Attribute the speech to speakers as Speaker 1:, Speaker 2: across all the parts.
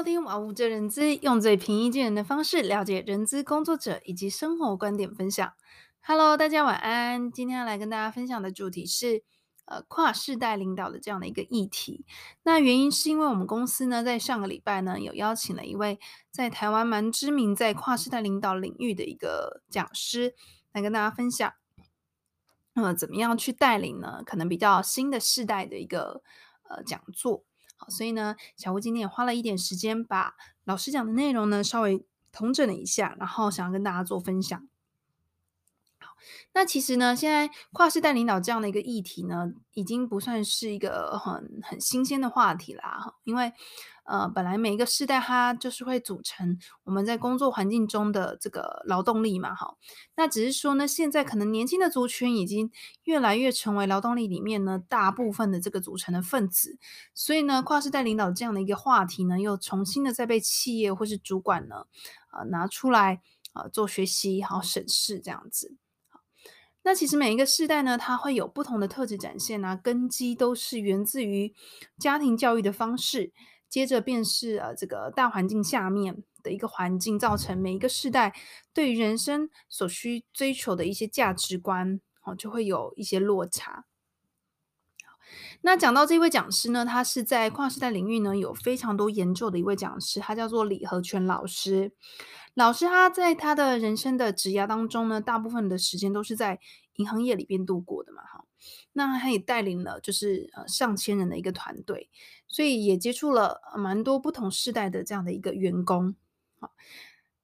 Speaker 1: 收听《玩物正人资》，用最平易近人的方式了解人资工作者以及生活观点分享。Hello，大家晚安。今天要来跟大家分享的主题是呃跨世代领导的这样的一个议题。那原因是因为我们公司呢，在上个礼拜呢，有邀请了一位在台湾蛮知名在跨世代领导领域的一个讲师来跟大家分享，那么、怎么样去带领呢？可能比较新的世代的一个呃讲座。所以呢，小吴今天也花了一点时间，把老师讲的内容呢稍微统整了一下，然后想要跟大家做分享。好，那其实呢，现在跨世代领导这样的一个议题呢，已经不算是一个很很新鲜的话题啦，因为。呃，本来每一个世代它就是会组成我们在工作环境中的这个劳动力嘛，哈。那只是说呢，现在可能年轻的族群已经越来越成为劳动力里面呢大部分的这个组成的分子，所以呢，跨世代领导这样的一个话题呢，又重新的再被企业或是主管呢，呃，拿出来啊，呃，做学习，好审视这样子。那其实每一个世代呢，它会有不同的特质展现啊，根基都是源自于家庭教育的方式。接着便是呃，这个大环境下面的一个环境，造成每一个世代对于人生所需追求的一些价值观，哦，就会有一些落差。那讲到这位讲师呢，他是在跨世代领域呢有非常多研究的一位讲师，他叫做李和全老师。老师他在他的人生的职涯当中呢，大部分的时间都是在银行业里边度过的嘛，哈。那他也带领了就是呃上千人的一个团队，所以也接触了蛮多不同世代的这样的一个员工，好，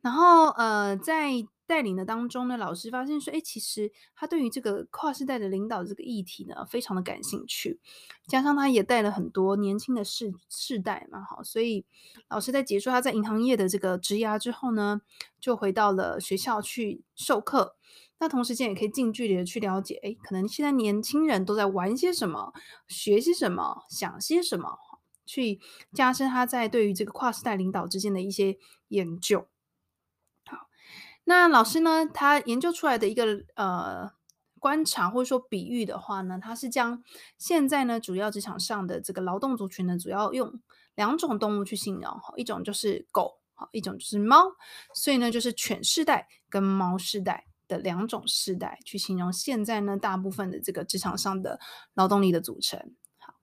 Speaker 1: 然后呃在带领的当中呢，老师发现说，哎，其实他对于这个跨世代的领导这个议题呢，非常的感兴趣，加上他也带了很多年轻的世世代嘛，好，所以老师在结束他在银行业的这个职涯之后呢，就回到了学校去授课。那同时间也可以近距离的去了解，哎，可能现在年轻人都在玩些什么，学些什么，想些什么，去加深他在对于这个跨世代领导之间的一些研究。那老师呢，他研究出来的一个呃观察或者说比喻的话呢，他是将现在呢主要职场上的这个劳动族群呢，主要用两种动物去形容，一种就是狗，好，一种就是猫，所以呢就是犬世代跟猫世代。的两种世代去形容现在呢，大部分的这个职场上的劳动力的组成。好，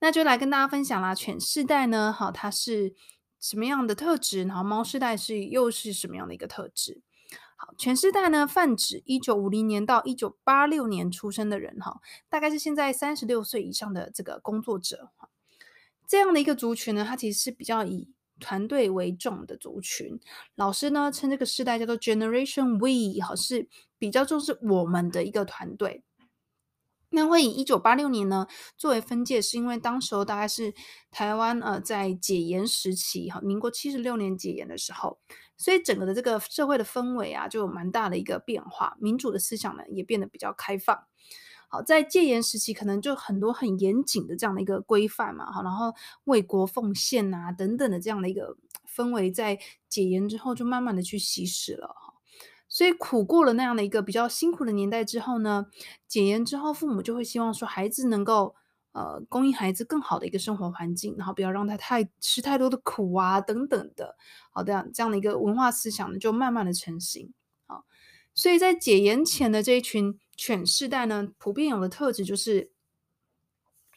Speaker 1: 那就来跟大家分享啦。犬世代呢，好，它是什么样的特质？然后猫世代是又是什么样的一个特质？好，全世代呢，泛指一九五零年到一九八六年出生的人，哈，大概是现在三十六岁以上的这个工作者，哈，这样的一个族群呢，它其实是比较以团队为重的族群，老师呢称这个世代叫做 Generation We，哈，是比较重视我们的一个团队。那会以一九八六年呢作为分界，是因为当时候大概是台湾呃在解严时期，哈，民国七十六年解严的时候，所以整个的这个社会的氛围啊就有蛮大的一个变化，民主的思想呢也变得比较开放。好，在戒严时期，可能就很多很严谨的这样的一个规范嘛，好，然后为国奉献啊等等的这样的一个氛围，在解严之后就慢慢的去稀释了。所以苦过了那样的一个比较辛苦的年代之后呢，解严之后，父母就会希望说孩子能够呃供应孩子更好的一个生活环境，然后不要让他太吃太多的苦啊等等的，好的这样的一个文化思想呢，就慢慢的成型。好，所以在解严前的这一群。犬世代呢，普遍有的特质就是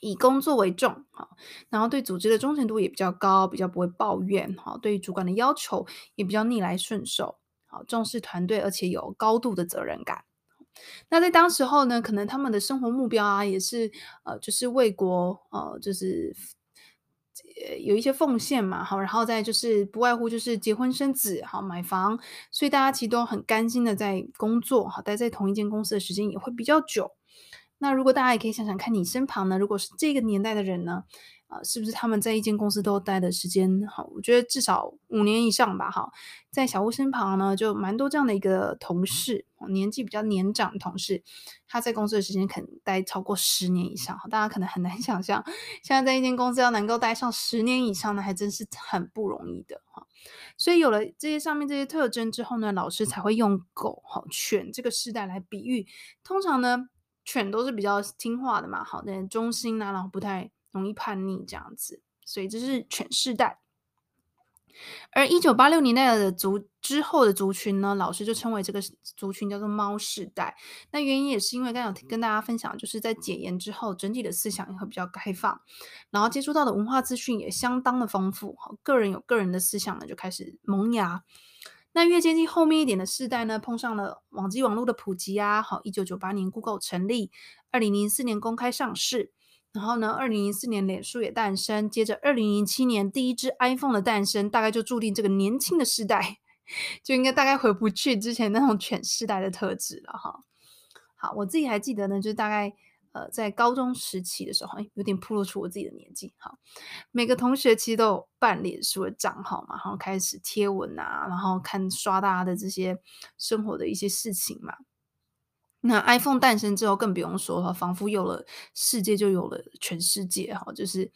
Speaker 1: 以工作为重，好，然后对组织的忠诚度也比较高，比较不会抱怨，好，对于主管的要求也比较逆来顺受，好，重视团队，而且有高度的责任感。那在当时候呢，可能他们的生活目标啊，也是呃，就是为国，呃，就是。有一些奉献嘛，好，然后再就是不外乎就是结婚生子，好，买房，所以大家其实都很甘心的在工作，好，待在同一间公司的时间也会比较久。那如果大家也可以想想看你身旁呢，如果是这个年代的人呢？啊是不是他们在一间公司都待的时间好？我觉得至少五年以上吧。哈，在小吴身旁呢，就蛮多这样的一个同事，年纪比较年长的同事，他在公司的时间可能待超过十年以上。大家可能很难想象，现在在一间公司要能够待上十年以上呢，还真是很不容易的哈。所以有了这些上面这些特征之后呢，老师才会用狗、哈犬这个世代来比喻。通常呢，犬都是比较听话的嘛，好，那忠心啊，然后不太。容易叛逆这样子，所以这是犬世代。而一九八六年代的族之后的族群呢，老师就称为这个族群叫做“猫世代”。那原因也是因为刚刚有跟大家分享，就是在解严之后，整体的思想也会比较开放，然后接触到的文化资讯也相当的丰富。个人有个人的思想呢，就开始萌芽。那越接近后面一点的世代呢，碰上了网际网络的普及啊，好，一九九八年 Google 成立，二零零四年公开上市。然后呢，二零零四年脸书也诞生，接着二零零七年第一支 iPhone 的诞生，大概就注定这个年轻的世代 就应该大概回不去之前那种犬世代的特质了哈。好，我自己还记得呢，就是大概呃在高中时期的时候，有点暴露出我自己的年纪。好，每个同学其实都有办脸书的账号嘛，然后开始贴文啊，然后看刷大家的这些生活的一些事情嘛。那 iPhone 诞生之后，更不用说了，仿佛有了世界就有了全世界哈，就是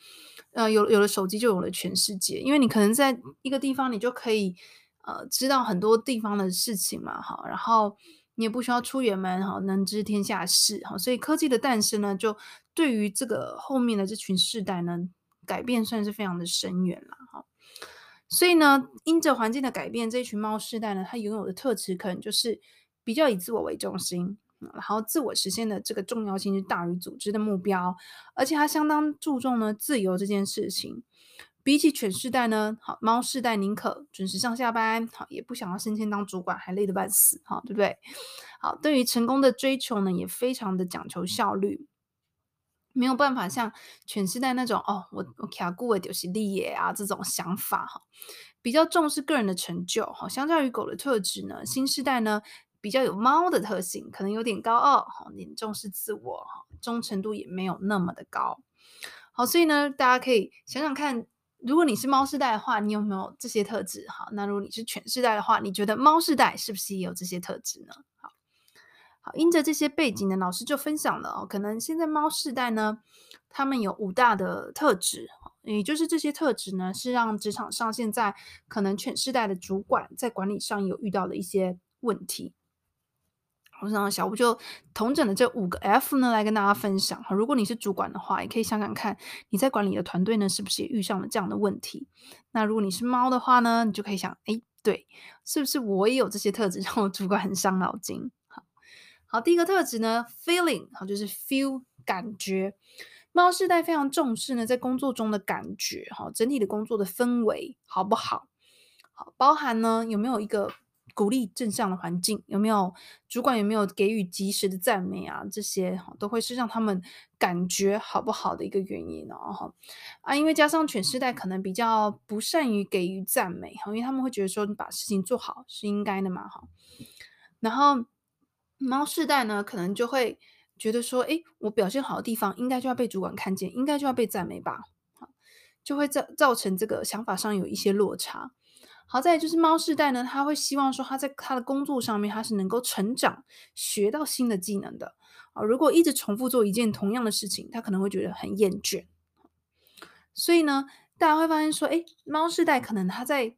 Speaker 1: 呃有有了手机就有了全世界，因为你可能在一个地方，你就可以呃知道很多地方的事情嘛哈，然后你也不需要出远门哈，能知天下事哈，所以科技的诞生呢，就对于这个后面的这群世代呢，改变算是非常的深远了哈。所以呢，因着环境的改变，这一群猫世代呢，它拥有的特质可能就是比较以自我为中心。然后自我实现的这个重要性是大于组织的目标，而且它相当注重呢自由这件事情。比起犬世代呢，好，猫世代宁可准时上下班，好，也不想要升迁当主管，还累得半死，好，对不对？好，对于成功的追求呢，也非常的讲求效率，没有办法像犬世代那种哦，我我卡顾的就是立业啊这种想法哈，比较重视个人的成就，哈，相较于狗的特质呢，新世代呢。比较有猫的特性，可能有点高傲，哈，点重视自我，忠诚度也没有那么的高。好，所以呢，大家可以想想看，如果你是猫世代的话，你有没有这些特质？哈，那如果你是犬世代的话，你觉得猫世代是不是也有这些特质呢？好，好，因着这些背景呢，老师就分享了哦，可能现在猫世代呢，他们有五大的特质，也就是这些特质呢，是让职场上现在可能犬世代的主管在管理上有遇到的一些问题。我想小吴就同整的这五个 F 呢，来跟大家分享哈。如果你是主管的话，也可以想想看，你在管理的团队呢，是不是也遇上了这样的问题？那如果你是猫的话呢，你就可以想，哎，对，是不是我也有这些特质，让我主管很伤脑筋？好，好，第一个特质呢，feeling，好，就是 feel 感觉。猫世代非常重视呢，在工作中的感觉，哈，整体的工作的氛围好不好？好，包含呢，有没有一个。鼓励正向的环境，有没有主管有没有给予及时的赞美啊？这些都会是让他们感觉好不好的一个原因哦。啊，因为加上犬世代可能比较不善于给予赞美哈，因为他们会觉得说你把事情做好是应该的嘛哈。然后猫世代呢，可能就会觉得说，诶，我表现好的地方应该就要被主管看见，应该就要被赞美吧？就会造造成这个想法上有一些落差。好在就是猫世代呢，他会希望说他在他的工作上面他是能够成长、学到新的技能的啊。如果一直重复做一件同样的事情，他可能会觉得很厌倦。所以呢，大家会发现说，诶，猫世代可能他在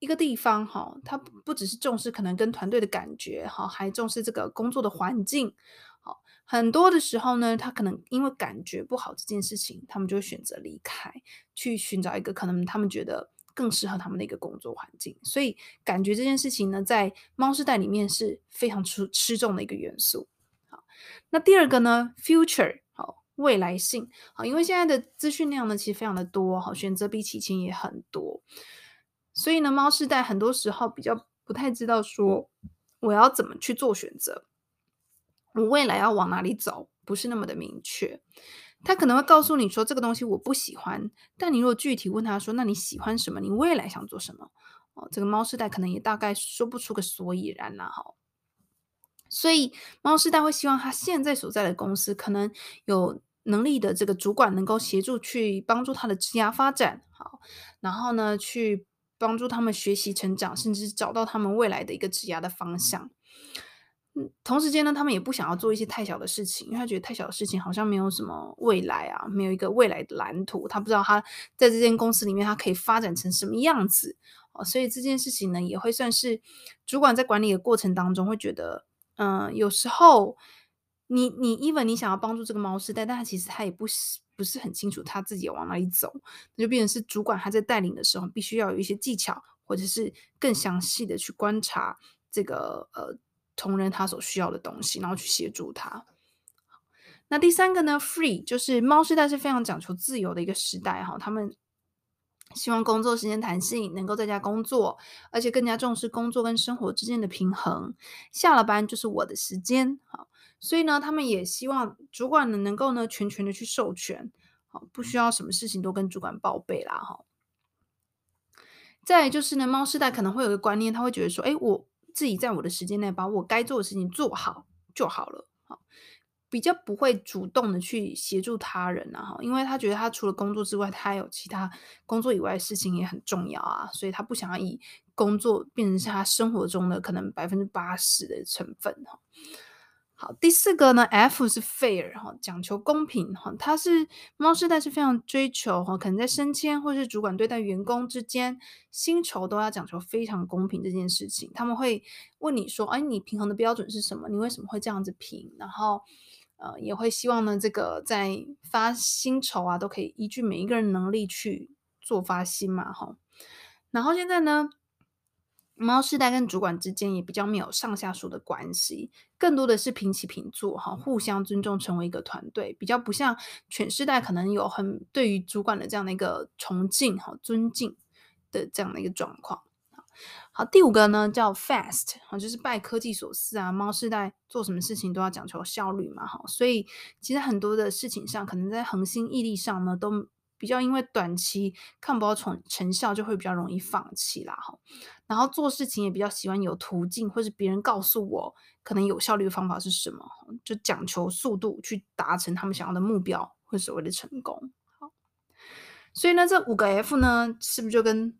Speaker 1: 一个地方哈，他不只是重视可能跟团队的感觉哈，还重视这个工作的环境。好，很多的时候呢，他可能因为感觉不好这件事情，他们就会选择离开，去寻找一个可能他们觉得。更适合他们的一个工作环境，所以感觉这件事情呢，在猫世代里面是非常出吃重的一个元素。好，那第二个呢，future 好，未来性好，因为现在的资讯量呢，其实非常的多，好，选择比起以前也很多，所以呢，猫世代很多时候比较不太知道说我要怎么去做选择，我未来要往哪里走，不是那么的明确。他可能会告诉你说这个东西我不喜欢，但你如果具体问他说，那你喜欢什么？你未来想做什么？哦，这个猫世代可能也大概说不出个所以然啦，哈。所以猫世代会希望他现在所在的公司可能有能力的这个主管能够协助去帮助他的职涯发展，好，然后呢去帮助他们学习成长，甚至找到他们未来的一个职涯的方向。同时间呢，他们也不想要做一些太小的事情，因为他觉得太小的事情好像没有什么未来啊，没有一个未来的蓝图。他不知道他在这间公司里面，他可以发展成什么样子哦。所以这件事情呢，也会算是主管在管理的过程当中会觉得，嗯、有时候你你 even 你想要帮助这个猫时代，但他其实他也不不是很清楚他自己往哪里走，那就变成是主管他在带领的时候，必须要有一些技巧，或者是更详细的去观察这个呃同仁他所需要的东西，然后去协助他。那第三个呢，Free 就是猫世代是非常讲求自由的一个时代哈，他们希望工作时间弹性，能够在家工作，而且更加重视工作跟生活之间的平衡。下了班就是我的时间，好，所以呢，他们也希望主管呢能够呢全权的去授权，好，不需要什么事情都跟主管报备啦，哈。再来就是呢，猫世代可能会有一个观念，他会觉得说，哎，我自己在我的时间内把我该做的事情做好就好了，好。比较不会主动的去协助他人啊，因为他觉得他除了工作之外，他还有其他工作以外的事情也很重要啊，所以他不想要以工作变成是他生活中的可能百分之八十的成分哈。好，第四个呢，F 是 fair 哈，讲求公平哈，他是猫世代是非常追求哈，可能在升迁或是主管对待员工之间，薪酬都要讲求非常公平这件事情，他们会问你说，哎，你平衡的标准是什么？你为什么会这样子评？然后。呃，也会希望呢，这个在发薪酬啊，都可以依据每一个人能力去做发薪嘛，哈。然后现在呢，猫世代跟主管之间也比较没有上下属的关系，更多的是平起平坐，哈，互相尊重，成为一个团队，比较不像犬世代可能有很对于主管的这样的一个崇敬、哈尊敬的这样的一个状况。好，第五个呢叫 fast，啊就是拜科技所赐啊。猫世代做什么事情都要讲求效率嘛，哈，所以其实很多的事情上，可能在恒心毅力上呢，都比较因为短期看不到成成效，就会比较容易放弃啦，哈。然后做事情也比较喜欢有途径，或是别人告诉我可能有效率的方法是什么，就讲求速度去达成他们想要的目标，或所谓的成功。好，所以呢，这五个 F 呢，是不是就跟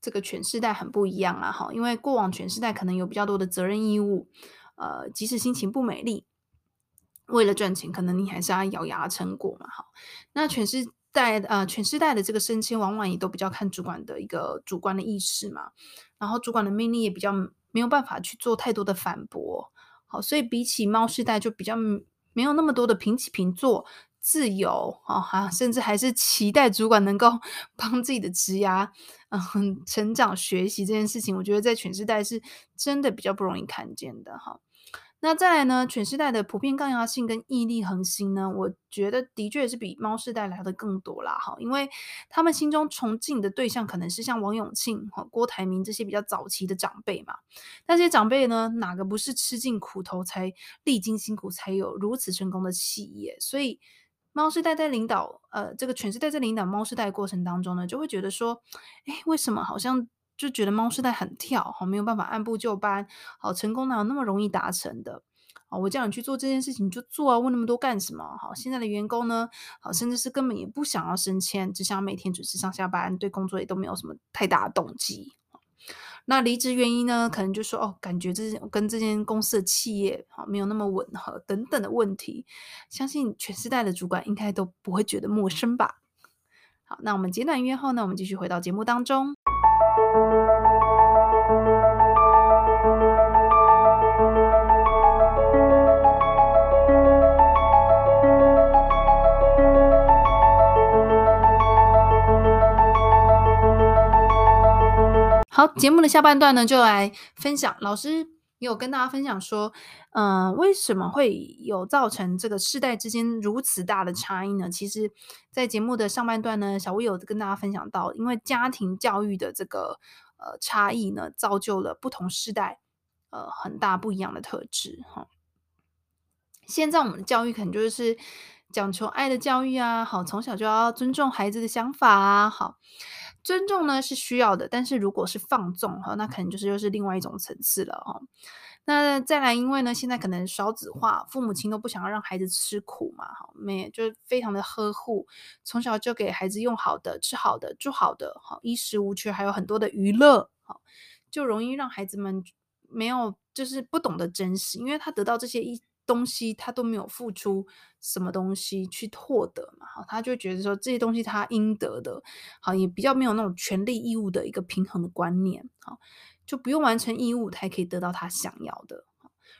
Speaker 1: 这个全世代很不一样啊，哈，因为过往全世代可能有比较多的责任义务，呃，即使心情不美丽，为了赚钱，可能你还是要咬牙撑过嘛，哈。那全世代，呃，全世代的这个升迁，往往也都比较看主管的一个主观的意识嘛，然后主管的命令也比较没有办法去做太多的反驳，好，所以比起猫世代就比较没有那么多的平起平坐。自由啊，哈，甚至还是期待主管能够 帮自己的职涯，嗯，成长学习这件事情，我觉得在全世代是真的比较不容易看见的哈。那再来呢，犬世代的普遍抗压性跟毅力恒心呢，我觉得的确是比猫世代来的更多啦哈，因为他们心中崇敬的对象可能是像王永庆、哈郭台铭这些比较早期的长辈嘛。那些长辈呢，哪个不是吃尽苦头才历经辛苦才有如此成功的企业？所以。猫世代在领导，呃，这个犬世代在领导猫世代过程当中呢，就会觉得说，哎，为什么好像就觉得猫世代很跳，好没有办法按部就班，好成功哪有那么容易达成的？好，我叫你去做这件事情你就做啊，问那么多干什么？好，现在的员工呢，好，甚至是根本也不想要升迁，只想每天准时上下班，对工作也都没有什么太大的动机。那离职原因呢？可能就说哦，感觉这跟这间公司的企业好没有那么吻合等等的问题，相信全世代的主管应该都不会觉得陌生吧？好，那我们简短约后呢，我们继续回到节目当中。好，节目的下半段呢，就来分享。老师有跟大家分享说，嗯、呃，为什么会有造成这个世代之间如此大的差异呢？其实，在节目的上半段呢，小薇有跟大家分享到，因为家庭教育的这个呃差异呢，造就了不同世代呃很大不一样的特质哈。现在我们的教育可能就是讲求爱的教育啊，好，从小就要尊重孩子的想法啊，好。尊重呢是需要的，但是如果是放纵哈，那可能就是又是另外一种层次了哈。那再来，因为呢现在可能少子化，父母亲都不想要让孩子吃苦嘛，哈，没就非常的呵护，从小就给孩子用好的、吃好的、住好的，哈，衣食无缺，还有很多的娱乐，哈，就容易让孩子们没有就是不懂得珍惜，因为他得到这些一。东西他都没有付出什么东西去获得嘛，好，他就觉得说这些东西他应得的，好，也比较没有那种权利义务的一个平衡的观念，好，就不用完成义务，他也可以得到他想要的。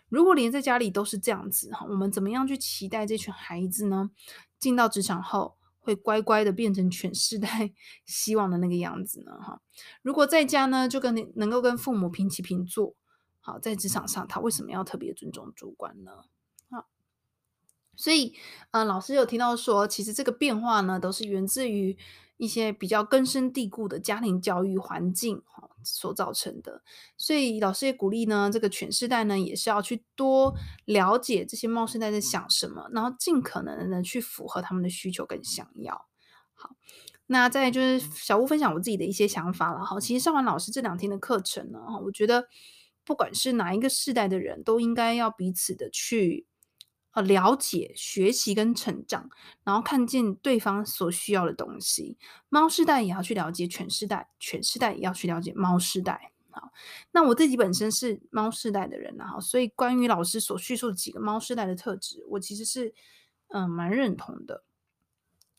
Speaker 1: 如果连在家里都是这样子，哈，我们怎么样去期待这群孩子呢？进到职场后会乖乖的变成全世代希望的那个样子呢？哈，如果在家呢，就跟你能够跟父母平起平坐，好，在职场上他为什么要特别尊重主管呢？所以，呃，老师有听到说，其实这个变化呢，都是源自于一些比较根深蒂固的家庭教育环境哈所造成的。所以，老师也鼓励呢，这个全世代呢，也是要去多了解这些猫世代在想什么，然后尽可能的去符合他们的需求跟想要。好，那再就是小屋分享我自己的一些想法了哈。其实上完老师这两天的课程呢，我觉得不管是哪一个世代的人都应该要彼此的去。了解、学习跟成长，然后看见对方所需要的东西。猫世代也要去了解犬世代，犬世代也要去了解猫世代。好，那我自己本身是猫世代的人，然后所以关于老师所叙述的几个猫世代的特质，我其实是嗯蛮认同的。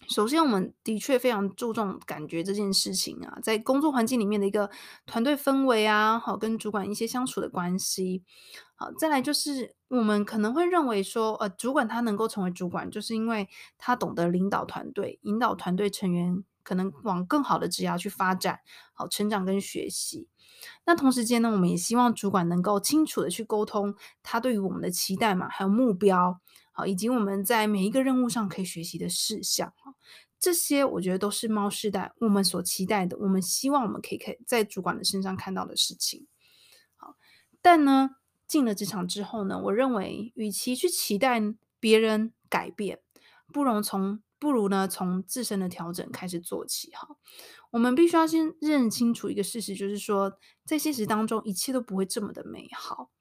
Speaker 1: 首先，我们的确非常注重感觉这件事情啊，在工作环境里面的一个团队氛围啊，好，跟主管一些相处的关系。好，再来就是我们可能会认为说，呃，主管他能够成为主管，就是因为他懂得领导团队，引导团队成员可能往更好的职涯去发展，好，成长跟学习。那同时间呢，我们也希望主管能够清楚的去沟通他对于我们的期待嘛，还有目标。以及我们在每一个任务上可以学习的事项，这些我觉得都是猫世代我们所期待的，我们希望我们可以可以在主管的身上看到的事情。好，但呢，进了职场之后呢，我认为与其去期待别人改变，不容从不如呢从自身的调整开始做起。哈，我们必须要先认清楚一个事实，就是说在现实当中，一切都不会这么的美好。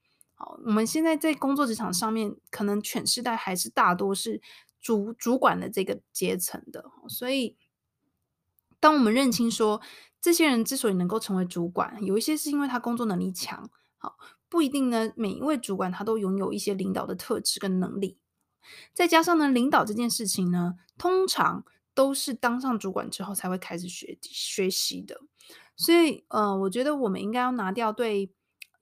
Speaker 1: 好，我们现在在工作职场上面，可能犬世代还是大多是主主管的这个阶层的，所以当我们认清说，这些人之所以能够成为主管，有一些是因为他工作能力强，好，不一定呢，每一位主管他都拥有一些领导的特质跟能力，再加上呢，领导这件事情呢，通常都是当上主管之后才会开始学学习的，所以呃，我觉得我们应该要拿掉对。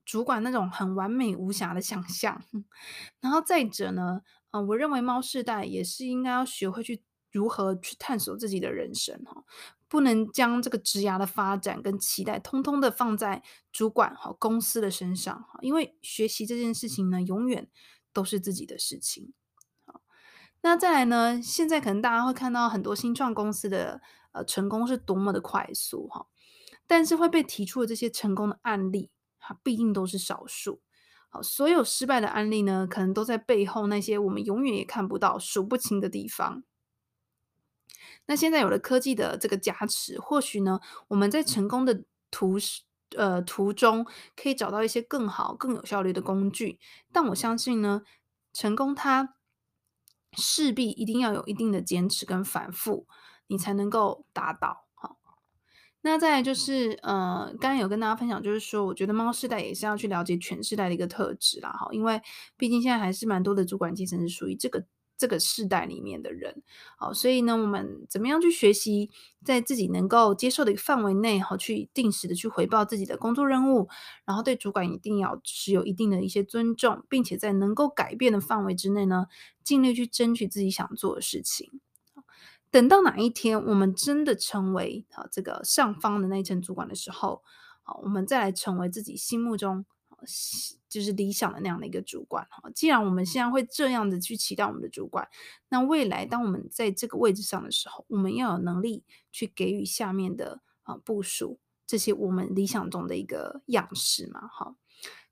Speaker 1: 主管那种很完美无瑕的想象，然后再者呢，嗯、呃，我认为猫世代也是应该要学会去如何去探索自己的人生哈，不能将这个职涯的发展跟期待通通的放在主管和公司的身上哈，因为学习这件事情呢，永远都是自己的事情。好，那再来呢，现在可能大家会看到很多新创公司的呃成功是多么的快速哈，但是会被提出的这些成功的案例。它毕竟都是少数，好，所有失败的案例呢，可能都在背后那些我们永远也看不到、数不清的地方。那现在有了科技的这个加持，或许呢，我们在成功的途呃途中，可以找到一些更好、更有效率的工具。但我相信呢，成功它势必一定要有一定的坚持跟反复，你才能够达到。那再来就是，呃，刚刚有跟大家分享，就是说，我觉得猫世代也是要去了解犬世代的一个特质啦，哈，因为毕竟现在还是蛮多的主管阶层是属于这个这个世代里面的人，好，所以呢，我们怎么样去学习，在自己能够接受的一个范围内，好，去定时的去回报自己的工作任务，然后对主管一定要持有一定的一些尊重，并且在能够改变的范围之内呢，尽力去争取自己想做的事情。等到哪一天我们真的成为啊这个上方的那一层主管的时候，好，我们再来成为自己心目中就是理想的那样的一个主管。哈，既然我们现在会这样的去期待我们的主管，那未来当我们在这个位置上的时候，我们要有能力去给予下面的啊部署这些我们理想中的一个样式嘛。哈，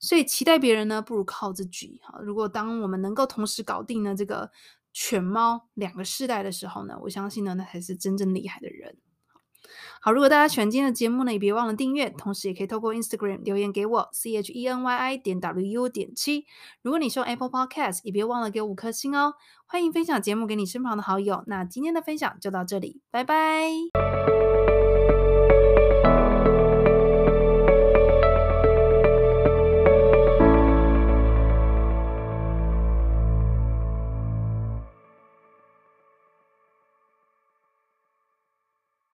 Speaker 1: 所以期待别人呢，不如靠自己。哈，如果当我们能够同时搞定呢这个。犬猫两个世代的时候呢，我相信呢，那才是真正厉害的人。好，如果大家喜欢今天的节目呢，也别忘了订阅，同时也可以透过 Instagram 留言给我，C H E N Y I 点 W U 点七。如果你是用 Apple Podcast，也别忘了给我五颗星哦。欢迎分享节目给你身旁的好友。那今天的分享就到这里，拜拜。